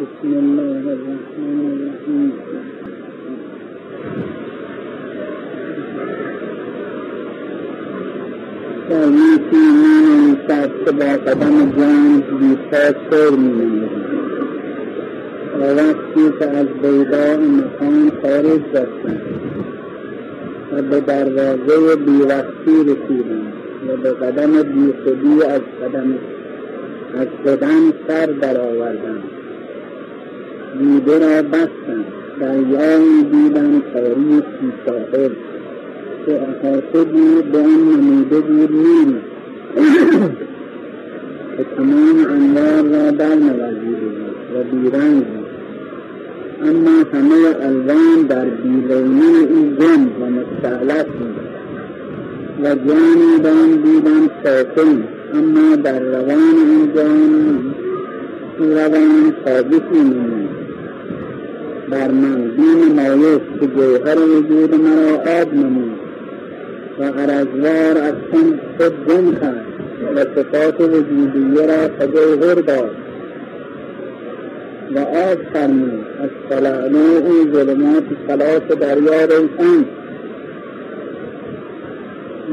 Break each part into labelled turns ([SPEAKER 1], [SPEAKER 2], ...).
[SPEAKER 1] بسم الله الرحمن الرحیم. سرمیتی می شد که با قدم جان بیتا می و وقتی که از بیداء مکان خارج رفتند و به دروازه بیوقتی رسیدند و به قدم بیخودی از قدم از بدن سر درآوردند دیده را بستند دریایی دیدند تاریکی ساحل که احاطه بود به آن نموده بود نیل که تمام انوار را برنوردیده بود و بیرنگ اما همه الوان در بیلونی او گم و بود. و جانی به آن دیدم ساکن. اما در روان آن جان روان نمود بر من بی نمایش که جوهر وجود مرا آب نمود. و عرضوار از خود گم کرد. و صفات وجودیه را تجوهر داد. و آب فرمود. از طلعنه ظلمات خلاص دریا روشن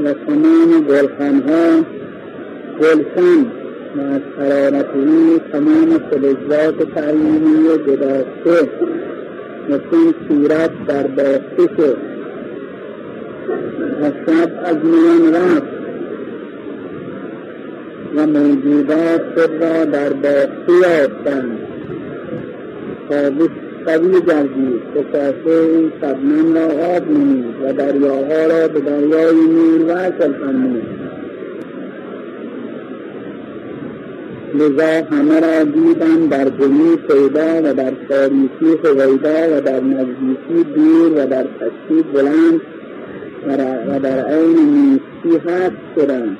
[SPEAKER 1] و تمام گلخانها گلشن و از حرارت او تمام فلزات تعلیمی گداشته چون صورت در باخته شد. و شب از میان رفت. و موجودات خود را در باخته یافتند. تابوت قوی گردید که کاسه این شبنم را آب نمود و دریاها را به دریای نور وصل فرمود. لذا همه را دیدم در جنی پیدا و در تاریکی هویدا و در نزدیکی دور و در پستی بلند و در عین نیستی هست شدند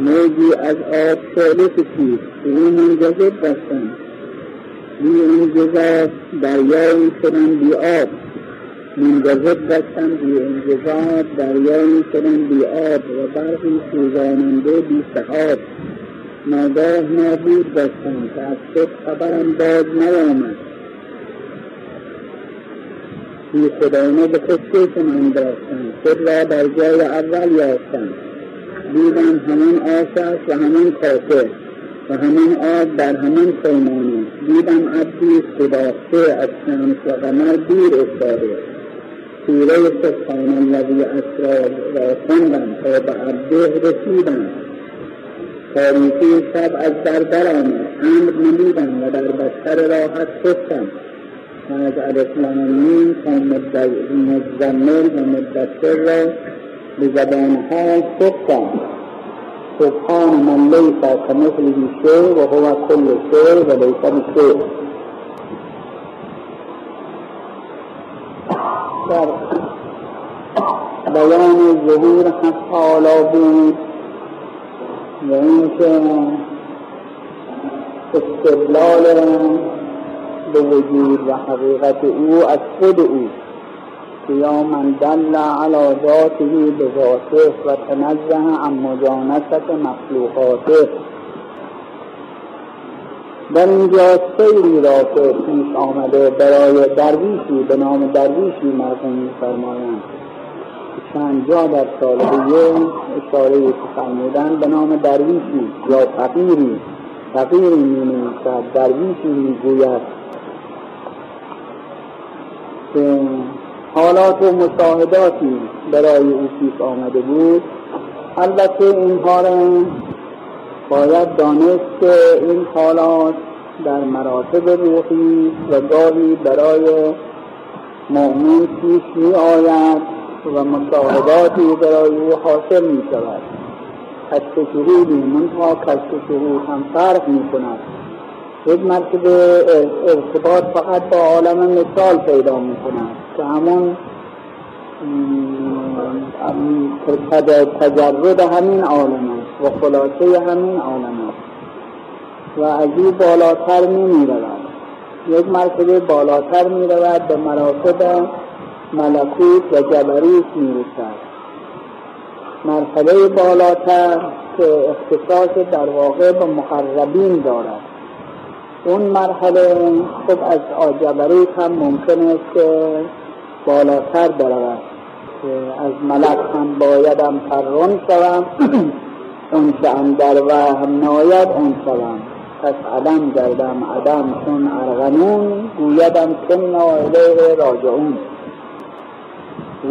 [SPEAKER 1] موجی از آب شعله کشید. او منجذب بستند بی انجزا دریایی شدن بی آب. منجذب بستن بی انجزا دریایی شدن بی آب و برخی سوزاننده بی سحاب. ناگاه نابود بستن که از خود خبرم باز نیامد. بی خدانه به خودکشم انداختن خود را در جای اول یافتن دیدم همان آش و همان کافر و همان آب در همان پیمانه. دیدم عبدی سداخته از شمس و قمر دور افتاده. سوره سبحان الذی اسرا را خواندم تا به عبده رسیدم. تاریکی شب از در درآمد امر نمودم و در بستر راحت خفتم و از الاسلامین تا مزمل و مدثر را به زبانها خفتم سبحان من ليس كمثله شيء وهو كل شيء وليس بشيء در بیان ظهور حق بود. و اینکه استدلال به وجود و حقیقت او از خود او یا من دل علی ذاته به ذاته و تنزه عن مجانست مخلوقاته در اینجا سیری را که پیش آمده برای درویشی به نام درویشی مرحوم میفرمایند چند جا در سالهیه اشاره که فرمودن به نام درویشی یا فقیری. فقیری می درویشی می گوید که حالات و مشاهداتی برای او پیش آمده بود. البته اینها را باید دانست که این حالات در مراتب روحی و گاهی برای مؤمن پیش می آید و مشاهداتی برای او حاصل می شود کشف شهودی منتها کشف شهود هم فرق می کند یک مرتبه ارتباط فقط با عالم مثال پیدا می کند که همون تجرد همین عالم است و خلاصه همین عالم است و از این بالاتر می رود یک مرتبه بالاتر می رود به مراتب ملکوت و جبریت می رسد مرتبه بالاتر که اختصاص در واقع به مقربین دارد. اون مرحله خب از آجبریت هم ممکن است که بالاتر برود. از ملک هم بایدم پرون شوم اون که در وهم ناید اون شوم. پس عدم گردم عدم چون ارغنون گویدم کنا الیه راجعون.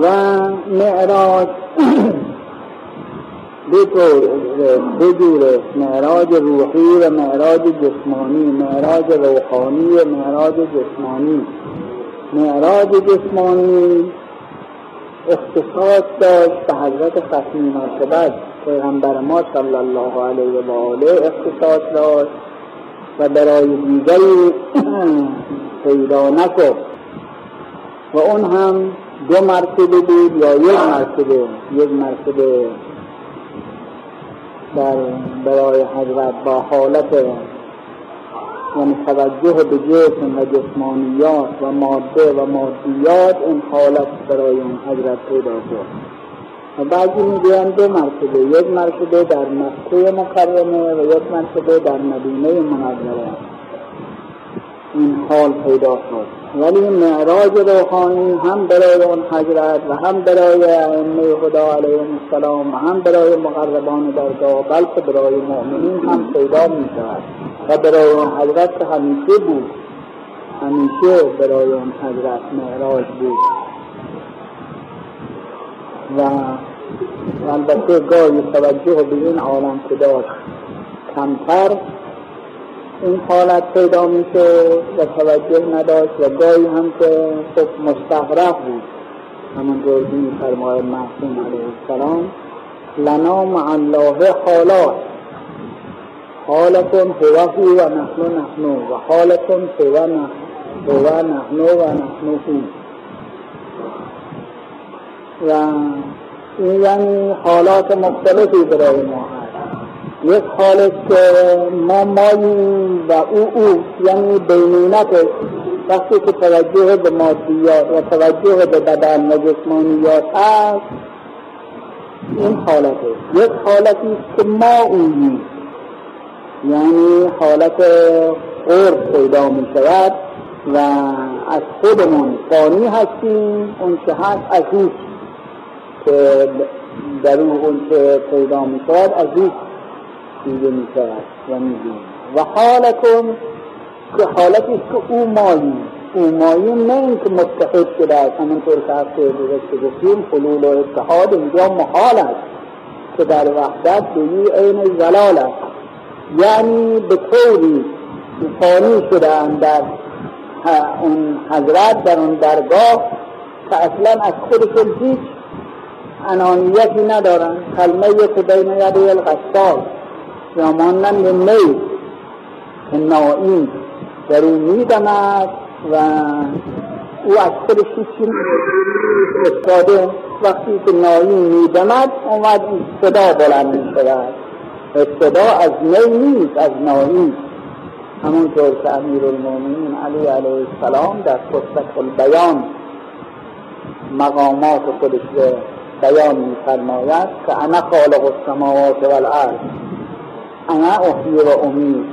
[SPEAKER 1] و معراج بجوره معراج روحی و معراج جسمانی. معراج روحانی و معراج جسمانی. معراج جسمانی اختصاص داشت به حضرت ختمی مرتبت پیغمبر ما صلی الله علیه و آله اختصاص داشت و برای دیگری پیدا نکرد. و اون هم دو مرتبه بود یا یک مرتبه یک مرتبه در برای حضرت با حالت یعنی توجه به جسم و جسمانیات و ماده و مادیات این حالت برای اون حضرت پیدا شد و بعضی می‌گویند دو مرتبه یک مرتبه در مکه مکرمه و یک مرتبه در مدینه منوره این حال پیدا شد ولی معراج روحانی هم برای اون حضرت و هم برای ائمه خدا علیه السلام و هم برای مقربان درگاه بلکه برای مؤمنین هم پیدا می شود و برای اون حضرت همیشه بود. همیشه برای اون حضرت معراج بود. و البته گاهی توجه به این عالم که داشت کمتر این حالت پیدا میشه و توجه نداشت و گاهی هم که خب مستغرق بود. همون روزی میفرمای محسوم علیه السلام لنا مع الله حالات. حالتون هوهی و نحن نحن و حالتون هو نحن و نحن و این یعنی حالات مختلفی برای ما یک حالت ما ماییم و او او یعنی بینونت. وقتی که توجه به مادیات و توجه به بدن و جسمانیات هست این حالته یک حالتی که ما یعنی حالت قرب پیدا می شود و از خودمون فانی هستیم. اون که هست از که در اون که پیدا می شود از دیده می شود و می و حالتون که حالتی که او مایی او مایی نه اینکه متحد شده است همونطور که هفته گذشته گفتیم حلول و اتحاد اینجا محال است که در وحدت به عین زلال است. یعنی به طوری فانی شده در اون حضرت در اون درگاه که اصلا از خودشون هیچ انانیتی ندارن. کلمه که بین یده الغسال. یا مانند می نایی در او میدمد و او از خودش هیچی استاده وقتی که نایی میدمد اومد صدا بلند می شود صدا از می نیست از نایی همونطور که امیر المومنین علی علیه السلام در قصت البیان مقامات خودش بیان میفرماید که انا خالق السماوات والارض. انا احیی و امید.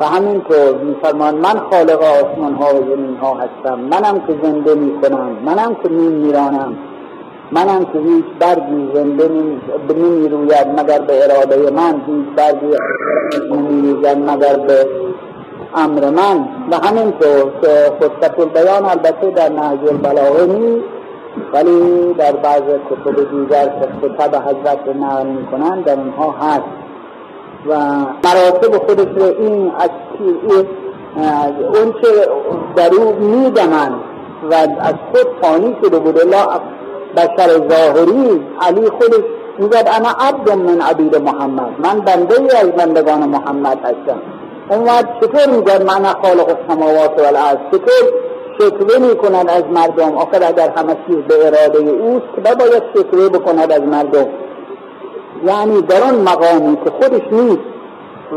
[SPEAKER 1] و همینطور میفرمان من خالق آسمان ها و زمین ها هستم. منم که زنده می‌کنم. منم که می میرانم منم که هیچ برگی زنده نمی‌روید مگر به اراده من هیچ برگی نمی‌روید مگر به امر من. و همینطور که خطت البیان البته در نهج البلاغه نیست ولی در بعض کتب دیگر که خطب حضرت نقل می‌کنن در اونها هست. و مراتب خودش رو این از اون که در او میدمن و از خود فانی شده بود لا بشر ظاهری علی خودش میگد انا عبد من عبید محمد. من بنده ای از بندگان محمد هستم. اون وقت چطور میگد من خالق السماوات والارض چطور شکوه می‌کند از مردم؟ آخر اگر همه چیز به اراده اوست که باید شکوه بکند از مردم. یعنی در آن مقامی که خودش نیست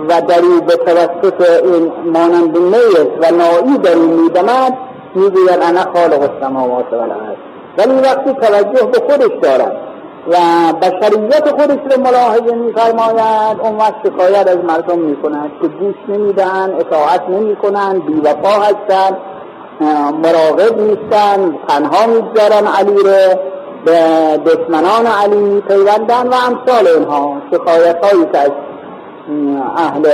[SPEAKER 1] و در او به توسط این مانند نیست و نایی در این میدمد می‌گوید انا خالق السماوات والارض. ولی وقتی توجه به خودش دارد و بشریت خودش رو ملاحظه میفرماید اون وقت شکایت از مردم می‌کنند که گوش نمیدن اطاعت نمی‌کنن بیوفا هستن مراقب نیستن تنها می‌گذارن علی رو به دشمنان علی میپیوندن و امثال اینها شکایت هایی که از اهل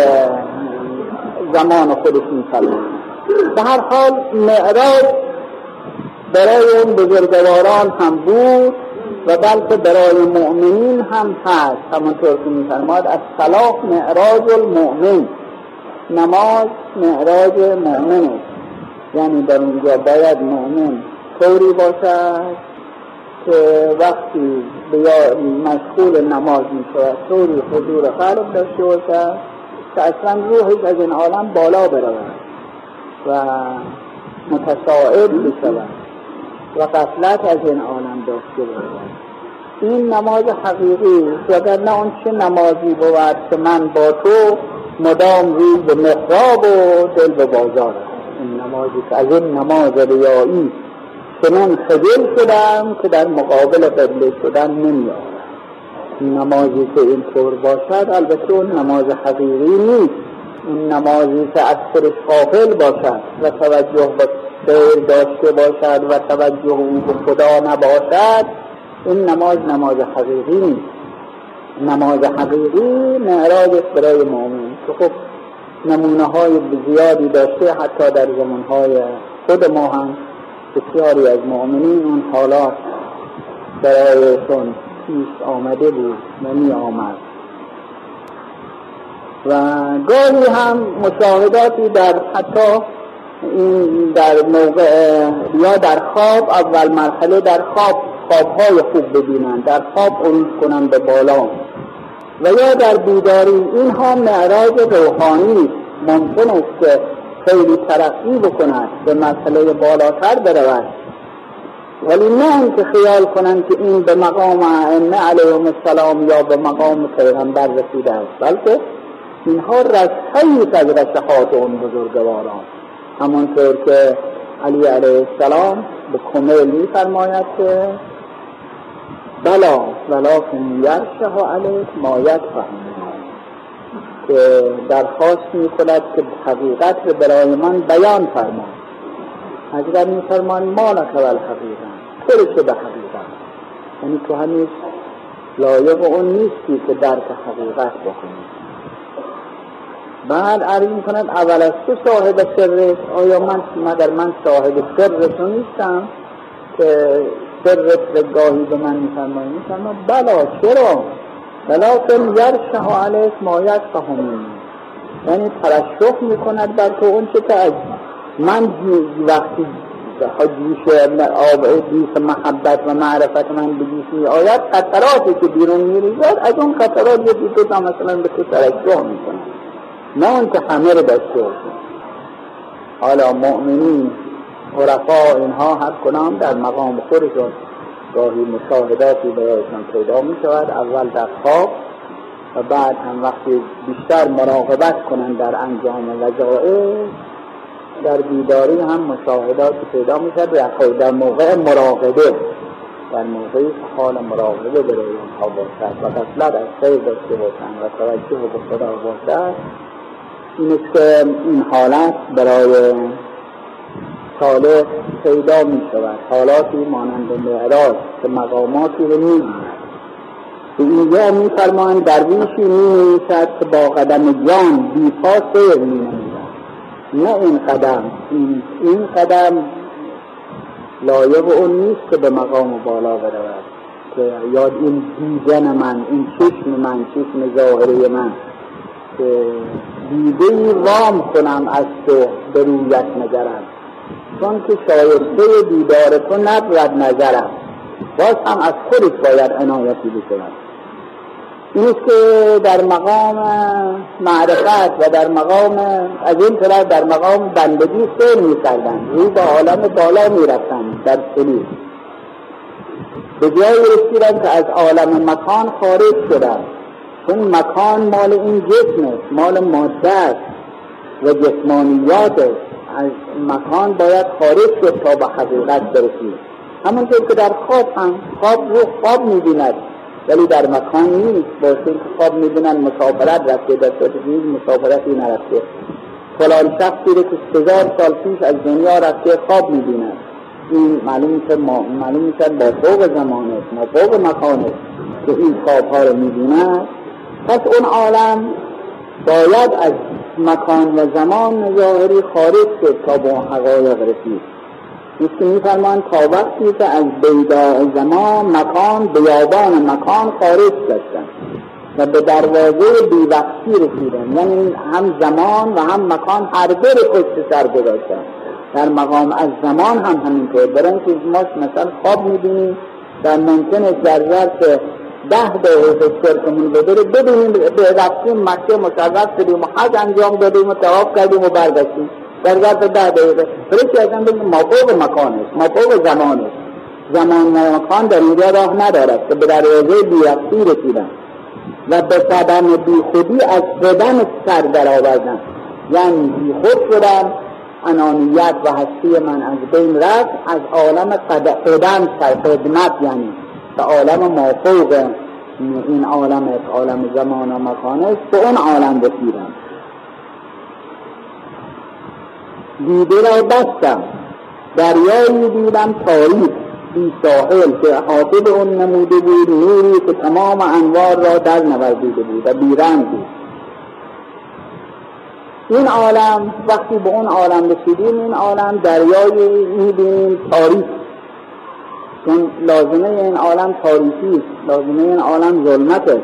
[SPEAKER 1] زمان خودش میفرماید به هر حال معراج برای اون بزرگواران هم بود و بلکه برای مؤمنین هم هست. همونطور که میفرماد از صلاح معراج المؤمن. نماز معراج مؤمن است یعنی در اونجا باید مؤمن طوری باشد وقتی مشغول نماز می شود طوری حضور قلب داشته باشد که اصلا روحش از این عالم بالا برود و متساعد بشود و قفلت از این آنم داشته باشد. این نماز حقیقی اگر نه اون چه نمازی بود که من با تو مدام روی به محراب و دل به بازار. این نمازی که از این نماز ریایی من خجل شدم که در مقابل قبله شدن نمیاد نمازی که اینطور باشد البته اون نماز حقیقی نیست. این نمازی که از خودش قافل باشد و توجه به سیر داشته باشد و توجه او به خدا نباشد این نماز نماز حقیقی نیست. نماز حقیقی معراج برای مؤمن که خب نمونه های زیادی داشته حتی در زمان های خود ما هم بسیاری از مؤمنین اون حالات برایشون پیش آمده بود و می آمد. و گاهی هم مشاهداتی در حتی این در موقع یا در خواب اول مرحله در خواب خوابهای خوب ببینند در خواب اون کنند به بالا. و یا در بیداری اینها معراج روحانی ممکن است که خیلی ترقی بکند به مرحله بالاتر برود. ولی نه که خیال کنند که این به مقام ائمه علیهم السلام یا به مقام پیغمبر رسیده است. بلکه اینها رشهایی از رشهات اون بزرگواران. همانطور که علی علیه السلام به کمیل میفرماید که بلا ولکن یرشه علیه ما که درخواست می کند که حقیقت رو برای من بیان فرما حضرت می فرمان ما لک الحقیقت تو به حقیقت. یعنی تو هنوز لایق اون نیستی که درک حقیقت بکنی. بعد عرض می کند اول از تو صاحب سرت آیا من مگر من صاحب سر تو نیستم که سرت به گاهی به من میفرمایی؟ میفرماد بلا چرا؟ ولکن یرشه علیک ما یرشهم یعنی ترشح می‌کند بر تو اون که از من وقتی جوش آب جوش محبت و معرفت من به جوش آید قطراتی که بیرون میریزد از اون قطرات یه دو تا مثلا به تو ترشح می‌کنه. نه اون که همه رو داشته حالا مؤمنین عرفا اینها هر کنام در مقام خودشون گاهی مشاهداتی برایشان پیدا می شود اول در خواب و بعد هم وقتی بیشتر مراقبت کنند در انجام وظایف در بیداری هم مشاهداتی پیدا می شود در موقع مراقبه در موقعی که حال مراقبه برای آنها باشد. و غفلت از خیر داشته باشند و توجه به خدا باشد. این که این حالت برای صالح پیدا می شود. حالاتی مانند معراج که مقاماتی رو می اینجا می فرمایند درویشی می نویسد که با قدم جان بیپا سیر می نه این قدم این, این قدم لایق اون نیست که به مقام بالا برود. که یاد این دیدن من این چشم من چشم ظاهری من که دیده وام کنم از تو به رویت نگرم چون که شایسته دیدار تو نبود نظرم. باز هم از خودش باید عنایتی بکنم. این که در مقام معرفت و در مقام از این طرف در مقام بندگی می کردن روی به عالم بالا می رفتن در سلوک به جایی رسیدن که از عالم مکان خارج شدن چون مکان مال این جسم است مال ماده است و جسمانیات است. از مکان باید خارج شد تا به حقیقت برسید همونطور که در خواب هم خواب رو خواب می‌بیند ولی در مکان نیست. با اینکه خواب می‌بینن مسافرت رفته در صورت هیچ مسافرتی نرفته. فلان شخصی رو که هزار سال پیش از دنیا رفته خواب می‌بینن این معلوم میشه معلوم میشه با فوق زمانه ما فوق مکانه که این خواب ها رو می‌بینن پس اون عالم باید از مکان و زمان ظاهری خارج شد تا با حقایق رسید. مثل میفرمان تا وقتی که از بیداع زمان مکان بیابان مکان خارج شدن و به دروازه بیوقتی رسیدن یعنی هم زمان و هم مکان هر دو رو پشت سر گذاشتن در مقام از زمان هم همینطور برای که ما مثلا خواب می‌بینیم در ممکنه در ظرف ده دقیقه بداره ببینیم به رفتیم مکه مشرف شدیم و حج انجام دادیم و تواف کردیم و برگشتیم. در ظرف ده دقیقه. برای که اصلا بگیم مافوق مکان است مافوق زمان زمان و مکان در اینجا راه ندارد که به دروازه بیرفتی رسیدن و به قدم بی خودی از قدم سر در آوردن یعنی بی خود شدن انانیت و هستی من از بین رفت از عالم خدمت یعنی به عالم مافوق این عالم عالم زمان و مکان است به اون عالم رسیدن دیده را بستم دریایی دیدم تاریخ بی ساحل که حاطب اون نموده بود نوری که تمام انوار را در نوردیده بود و بیرنگ بود. این عالم وقتی به اون عالم رسیدیم این عالم دریایی می‌بینیم تاریخ چون لازمه این عالم تاریخی است لازمه این عالم ظلمت است.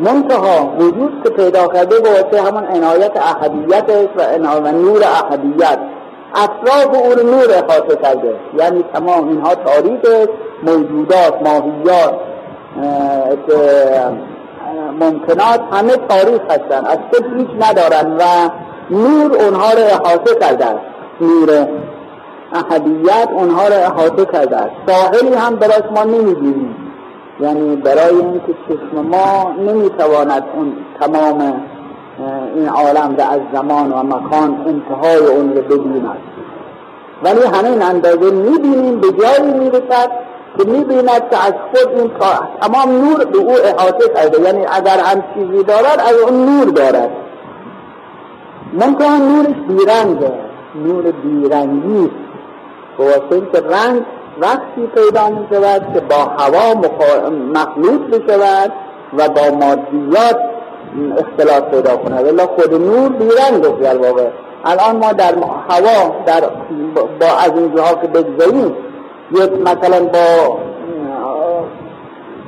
[SPEAKER 1] منتها وجود که پیدا کرده به همون عنایت احدیت است و نور احدیت. اطراف او رو نور احاطه کرده. یعنی تمام اینها تاریخ است موجودات ماهیات ممکنات همه تاریخ هستن. از هیچ ندارن و نور اونها رو احاطه کرده است نور احدیت اونها رو احاطه کرده است. ساحلی هم برای ما نمی‌بینیم یعنی برای اینکه چشم ما نمی‌تواند اون تمام این عالم را از زمان و مکان انتهای اون رو ببیند. ولی همین اندازه می‌بینیم به جایی می‌رسد که می‌بیند که از خود این تمام نور به او احاطه کرده. یعنی اگر هم چیزی دارد از اون نور دارد. منتها نورش بیرنگه. نور بیرنگی. است که رنگ وقتی پیدا می شود که با هوا مخلوط بشود و با مادیات اختلاط پیدا کنه ولی خود نور بیرنگ است در واقع. الان ما در هوا در با از این جاها که بگذاریم یک مثلا با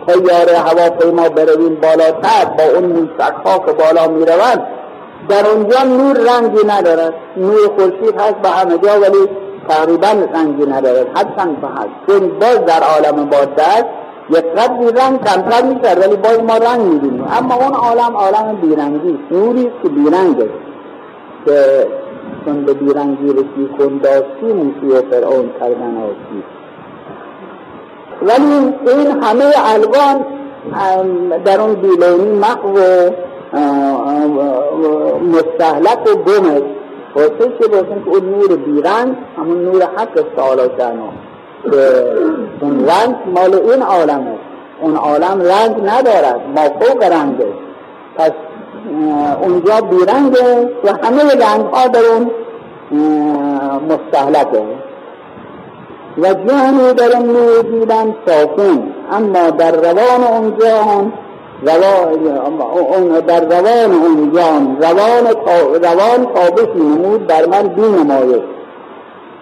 [SPEAKER 1] تیاره پیما برویم بالاتر با اون موسک ها که بالا می‌روند در اونجا نور رنگی ندارد. نور خورشید هست به همه جا ولی تقریبا رنگی ندارد. حتما هست چون باز در عالم باده است یک قدری رنگ کمتر می‌شد ولی باز ما رنگ می‌بینیم. اما اون عالم عالم بیرنگی نوری که بیرنگ است. که چون به بیرنگی رسی کن داشتی موسی فرعون کردن آسی ولی این همه الوان در اون بیلونی مقو و مستحلک و گم واسه که باشن که اون نور بیرنگ همون نور حق سالا شنو که اون رنگ مال این عالم است اون عالم رنگ ندارد ما فوق رنگ است پس اونجا بیرنگه و همه رنگ ها در اون مستحلکه. و جهنی در اون نور دیدن اما در روان اون جهان روان در روان اون جان روان روان نمود بر من بی نمایش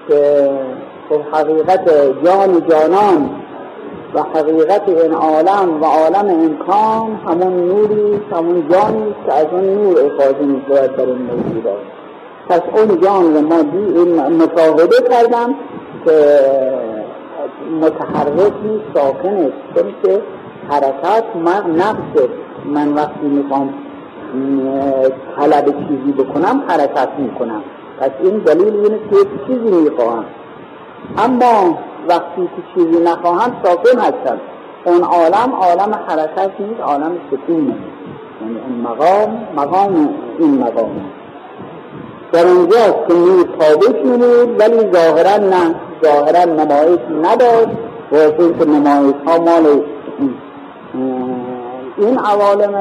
[SPEAKER 1] که خب حقیقت جان جانان و حقیقت این عالم و عالم امکان همون نوری همون جانی که از اون نور افاظه می‌شود در این موجودات پس اون جان رو ما مشاهده کردم که متحرک نیست ساکن است. چون که حرکت نفس من وقتی می‌خوام طلب چیزی بکنم حرکت می‌کنم. پس این دلیل اینه که چیزی می‌خواهم. اما وقتی که چیزی نخواهم ساکن هستم. اون عالم عالم حرکت نیست عالم سکونه یعنی اون مقام مقام این مقام. در اونجا که نور تابش میبود ولی ظاهرا نه. ظاهرا نمایش نداشت. و که نمایش ها مال این عوالم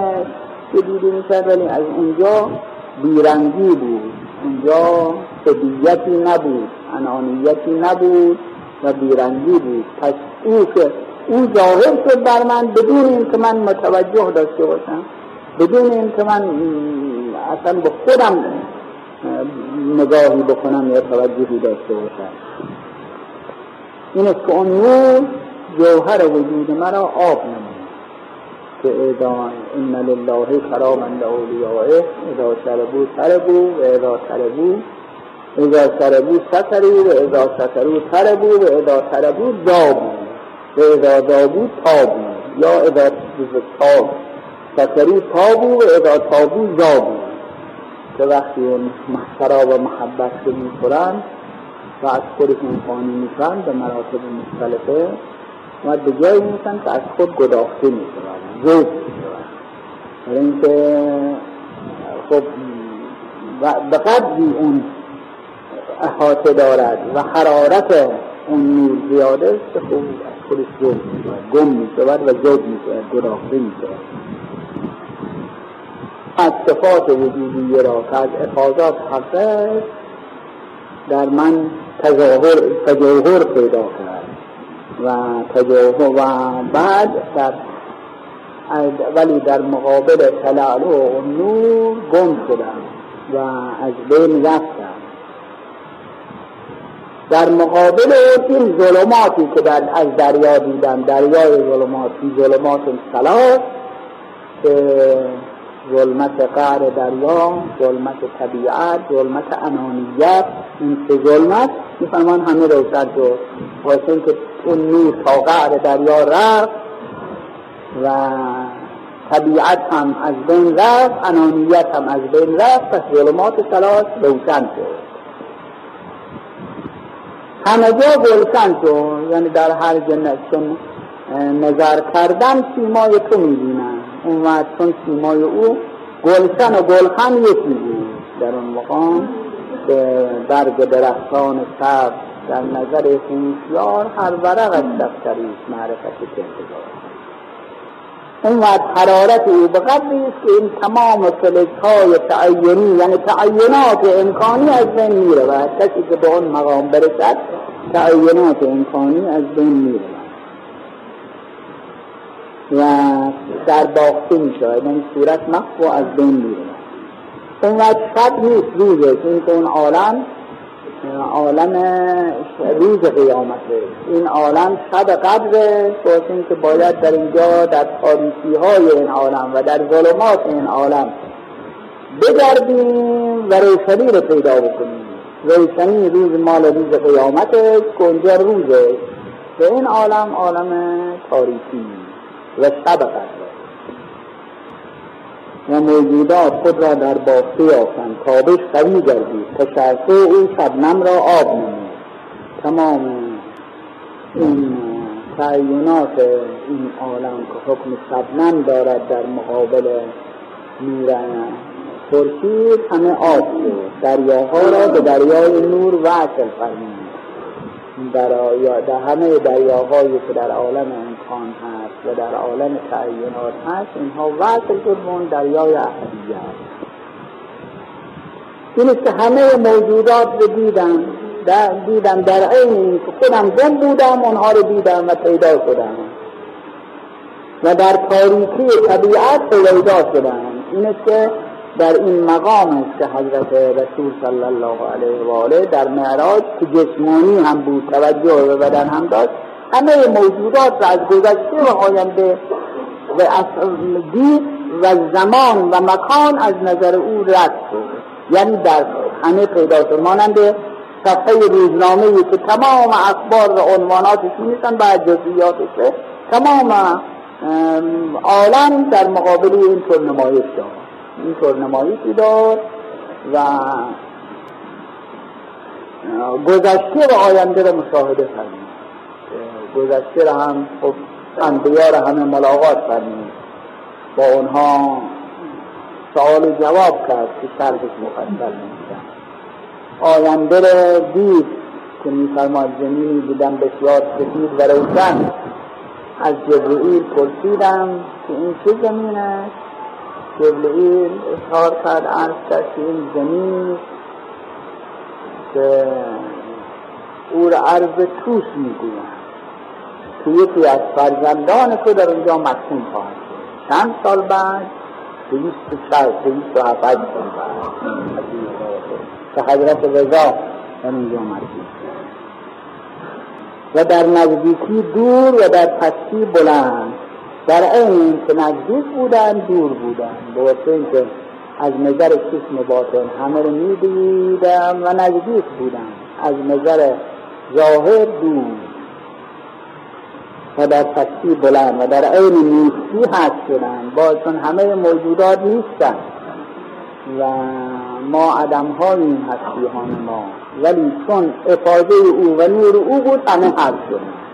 [SPEAKER 1] که دیده می‌شد ولی از اونجا بیرنگی بود. اونجا سبیتی نبود انانیتی نبود و بیرنگی بود. پس او که او ظاهر شد بر من بدون اینکه من متوجه داشته باشم بدون اینکه من اصلا به خودم نگاهی بکنم یا توجهی داشته باشم. این است که اون نور جوهر وجود مرا آب نمید که اذا ان لله کراما لاولیائه اذا شربو شربو و اذا شربو اذا شربو سترو و اذا سترو تربو و اذا تربو دابو. و اذا دابو تابو. یا اذا تاب. سترو تابو و اذا تابو زابو که وقتی اون محترا و محبت رو می‌خورند و از خودشون خانی می‌کنن به مراتب مختلفه و به جایی میشن که از خود گداخته میشن زود میشن برای اینکه خب به قدری اون احاطه دارد و حرارت اون نور زیاده است که خب از خودش زود می‌شود گم می‌شود و زود می‌شود گداخته می‌شود. از صفات وجودی را که از افاظات حقه در من تظاهر تجاهر پیدا کرد. و تجاهر و بعد در ولی در مقابل تلال و نور گم شدم و از بین رفتم در مقابل این ظلماتی که در از دریا دیدم دریای ظلماتی ظلمات سلاس که ظلمت قعر دریا ظلمت طبیعت ظلمت انانیت این سه ظلمت میفرمان همه روشن شد. واسه که اون نور تا قعر دریا رفت و طبیعت هم از بین رفت انانیت هم از بین رفت پس ظلمات ثلاث روشن شد. همه جا گلشن شد. یعنی در هر جنت چون نظر کردن سیمای تو می‌بینن. اون وقت چون سیمای او گلشن و گلخن یکی بود. در اون مقام به برگ درختان سب در نظر خوشیار هر ورق از دفتریست معرفت کردگار وقت حرارت او به قدری است که این تمام فلک های تعینی یعنی تعینات امکانی از بین میره و کسی که به اون مقام برسد تعینات امکانی از بین میره و در باخته می شود این صورت مخو از بین می اون وقت شب نیست روزه. این که اون عالم عالم روز قیامته این عالم شب قدره. این که باید در اینجا در تاریخی های این عالم و در ظلمات این عالم بگردیم و روشنی رو پیدا بکنیم. روشنی روز مال روز قیامته که اونجا روزه. به این عالم عالم تاریخی و شب قدر و موجودات خود را در بافته یافتند تابش قوی گردید. تشعشع او شبنم را آب نمود. تمام این تعینات این عالم که حکم شبنم دارد در مقابل نور خورشید همه آب شد. دریاها را به دریای نور وصل فرمود. در, در همه دریاهایی که در عالم امکان هست و در عالم تعینات هست اینها وصل شد به دریای احدیت این که همه موجودات رو دیدم در دیدم در این که خودم گم بودم اونها رو دیدم و پیدا شدم. و در تاریکی طبیعت پیدا شدم. این که در این مقام است که حضرت رسول صلی الله علیه و آله در معراج که جسمانی هم بود توجه به بدن هم داشت همه موجودات را از گذشته و آینده و دید و زمان و مکان از نظر او رد شد. یعنی در همه پیدا شد. مانند صفحه روزنامه که تمام اخبار و عنواناتش میشن بعد جزئیاتش تمام عالم در مقابل این نمایش داد اینطور نمایشی داد و گذشته و آینده را مشاهده فرمید گذشته را هم خب انبیا را همه ملاقات فرمید با اونها سوال جواب کرد که شرحش مفصل نمیدن آینده را دید که میفرماد زمینی بودن بسیار سفید و روشن. از جبرئیل پرسیدم که این چه زمین است؟ جبرئیل اظهار کرد عرض کرد که این زمین که او را عرض توس می‌گویم که یکی از فرزندان تو در اونجا مدفون خواهد چند سال بعد؟ دویست و چهار دویست و هفت سال بعد. که حضرت رضا در اونجا مدفون و در نزدیکی دور و در پستی بلند. در این که نزدیک بودن دور بودن. به اینکه از نظر چشم باطن همه رو می‌دیدم و نزدیک بودن از نظر ظاهر دور. و در پستی بلند و در عین نیستی هست شدن همه موجودات نیستن. و ما عدم هاییم هستیهان ما. ولی چون افاده او و نور او بود همه هست شدن.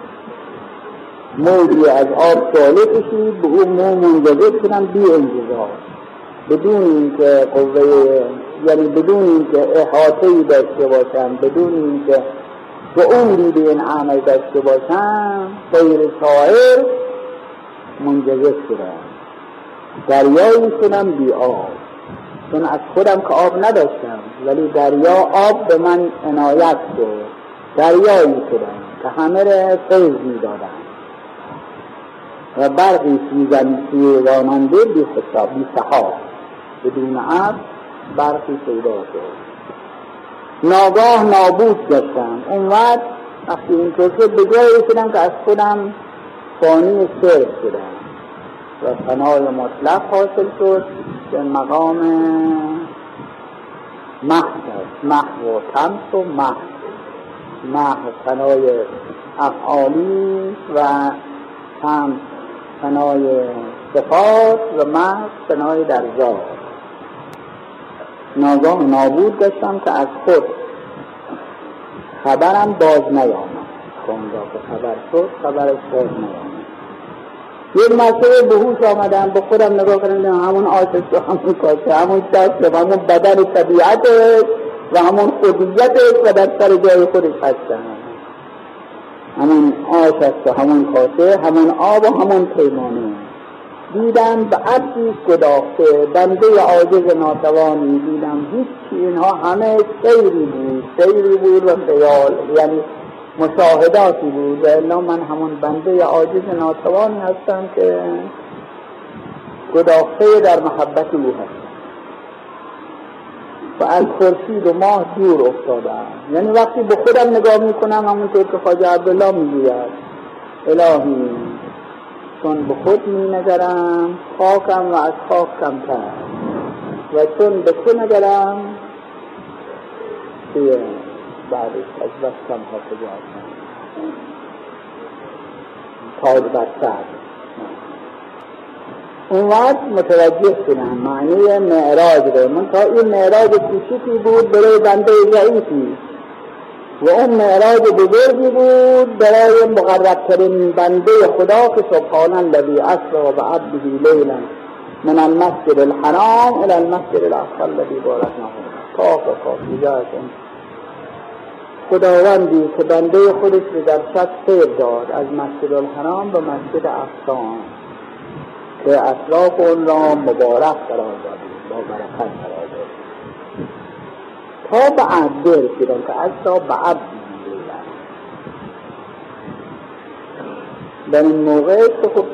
[SPEAKER 1] موجی از آب ساله کشید به او مو منجذب شدن بی انجزار بدون اینکه قوه یعنی بدون اینکه احاطه داشته باشن بدون اینکه شعوری به این عمل داشته باشن غیر شاعر منجذب شدن. دریایی شدم بی آب. چون از خودم که آب نداشتم ولی دریا آب به من عنایت شد دریایی شدم که همه را فیض می دادن و برقی سوزن راننده بی حساب بی صحاب بدون عرض برقی پیدا شد. ناگاه نابود گشتم اون وقت وقتی اینطور شد به جایی رسیدم که از خودم فانی سر شدم. و فنای مطلق حاصل شد به مقام محض است. محو و تمس و محو محو فنای افعالی و تمس فنای صفات و محو فنای در ذات ناگاه نابود داشتم که از خود خبرم باز نیامد. خونگاه که خبر شد خبرش باز نیامد. یک مرتبه به هوش آمدم به خودم نگاه کردم همون آتش و همون کاسه همون دست و همون بدن طبیعت و همون خودیت و در سر جای خودش هستم. همون آش است و همون کاسه همون آب و همون پیمانه. دیدم به عبدی گداخته بنده عاجز ناتوانی دیدم هیچی اینها همه سیری بود سیری بود و خیال یعنی مشاهداتی بود. و الا من همون بنده عاجز ناتوانی هستم که گداخته در محبت او هستم و از خورشید و ماه دور افتادم. یعنی وقتی به خودم نگاه می‌کنم همونطور که خواجه عبدالله می‌گوید. الهی چون به خود می نگرم خاکم و از خاک کمتر. و چون به تو نگرم توی بعدش از کم ها کجا تاج بر سر وقت متوجه شدم. معنی معراج رو. من تا این معراج کوچیکی بود برای بنده ضعیفی و اون معراج بزرگی بود برای مقربترین بنده خدا که سبحان الذی اسرا و عبده لیلا من المسجد الحرام الى المسجد الاقصى الذي باركنا کاف و کاف. خداوندی که بنده خودش رو در شب سیر داد از مسجد الحرام به مسجد اقصا که اطراف اون را مبارک قرار دادی با برکت قرار دادی تا به عبد رسیدن که تا به عبد در این موقع که خب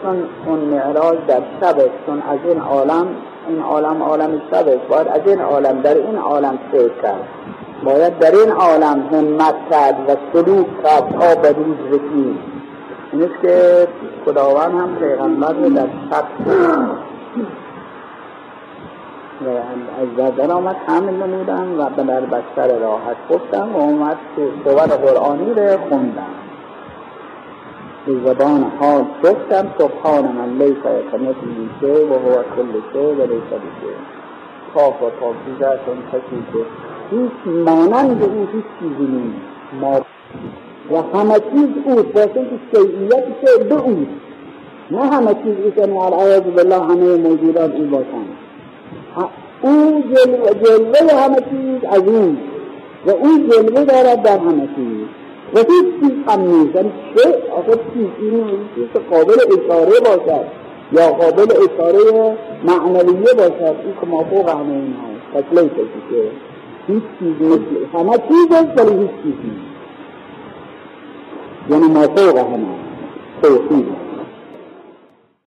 [SPEAKER 1] اون معراج در شب چون از این عالم این عالم عالم شب باید از این عالم در این عالم سیر کرد. باید در این عالم همت کرد و سلوک کرد تا به روز رسید. این که خداوند هم پیغمبر رو در شب از بدن آمد حمل نمودن و به در بستر راحت گفتن و اومد که سور قرآنی رو خوندن. به زبان حال گفتم سبحان من لیس کمثلی شیء و هو کل شیء و لیس بشیء پاک و پاکیزه چون کسی که هیچ مانند او هیچ چیزی نیست. و همه چیز اوست واسه که شیعیت شیء به اوست نه همه چیز اوست یعنی العیاذ بالله همه موجودات او باشند او جلوه, همه چیز از او. و او جلوه دارد در همه چیز. و هیچ چیز هم نیست. یعنی چه؟ آخه چیز این چیز قابل اشاره باشد. یا قابل اشاره معنویه باشد. این که ما فوق همه این هست پس لیسه که هیچ چیز مثل همه چیز است ولی هیچ چیز نیست. یعنی ما فوق همه توحید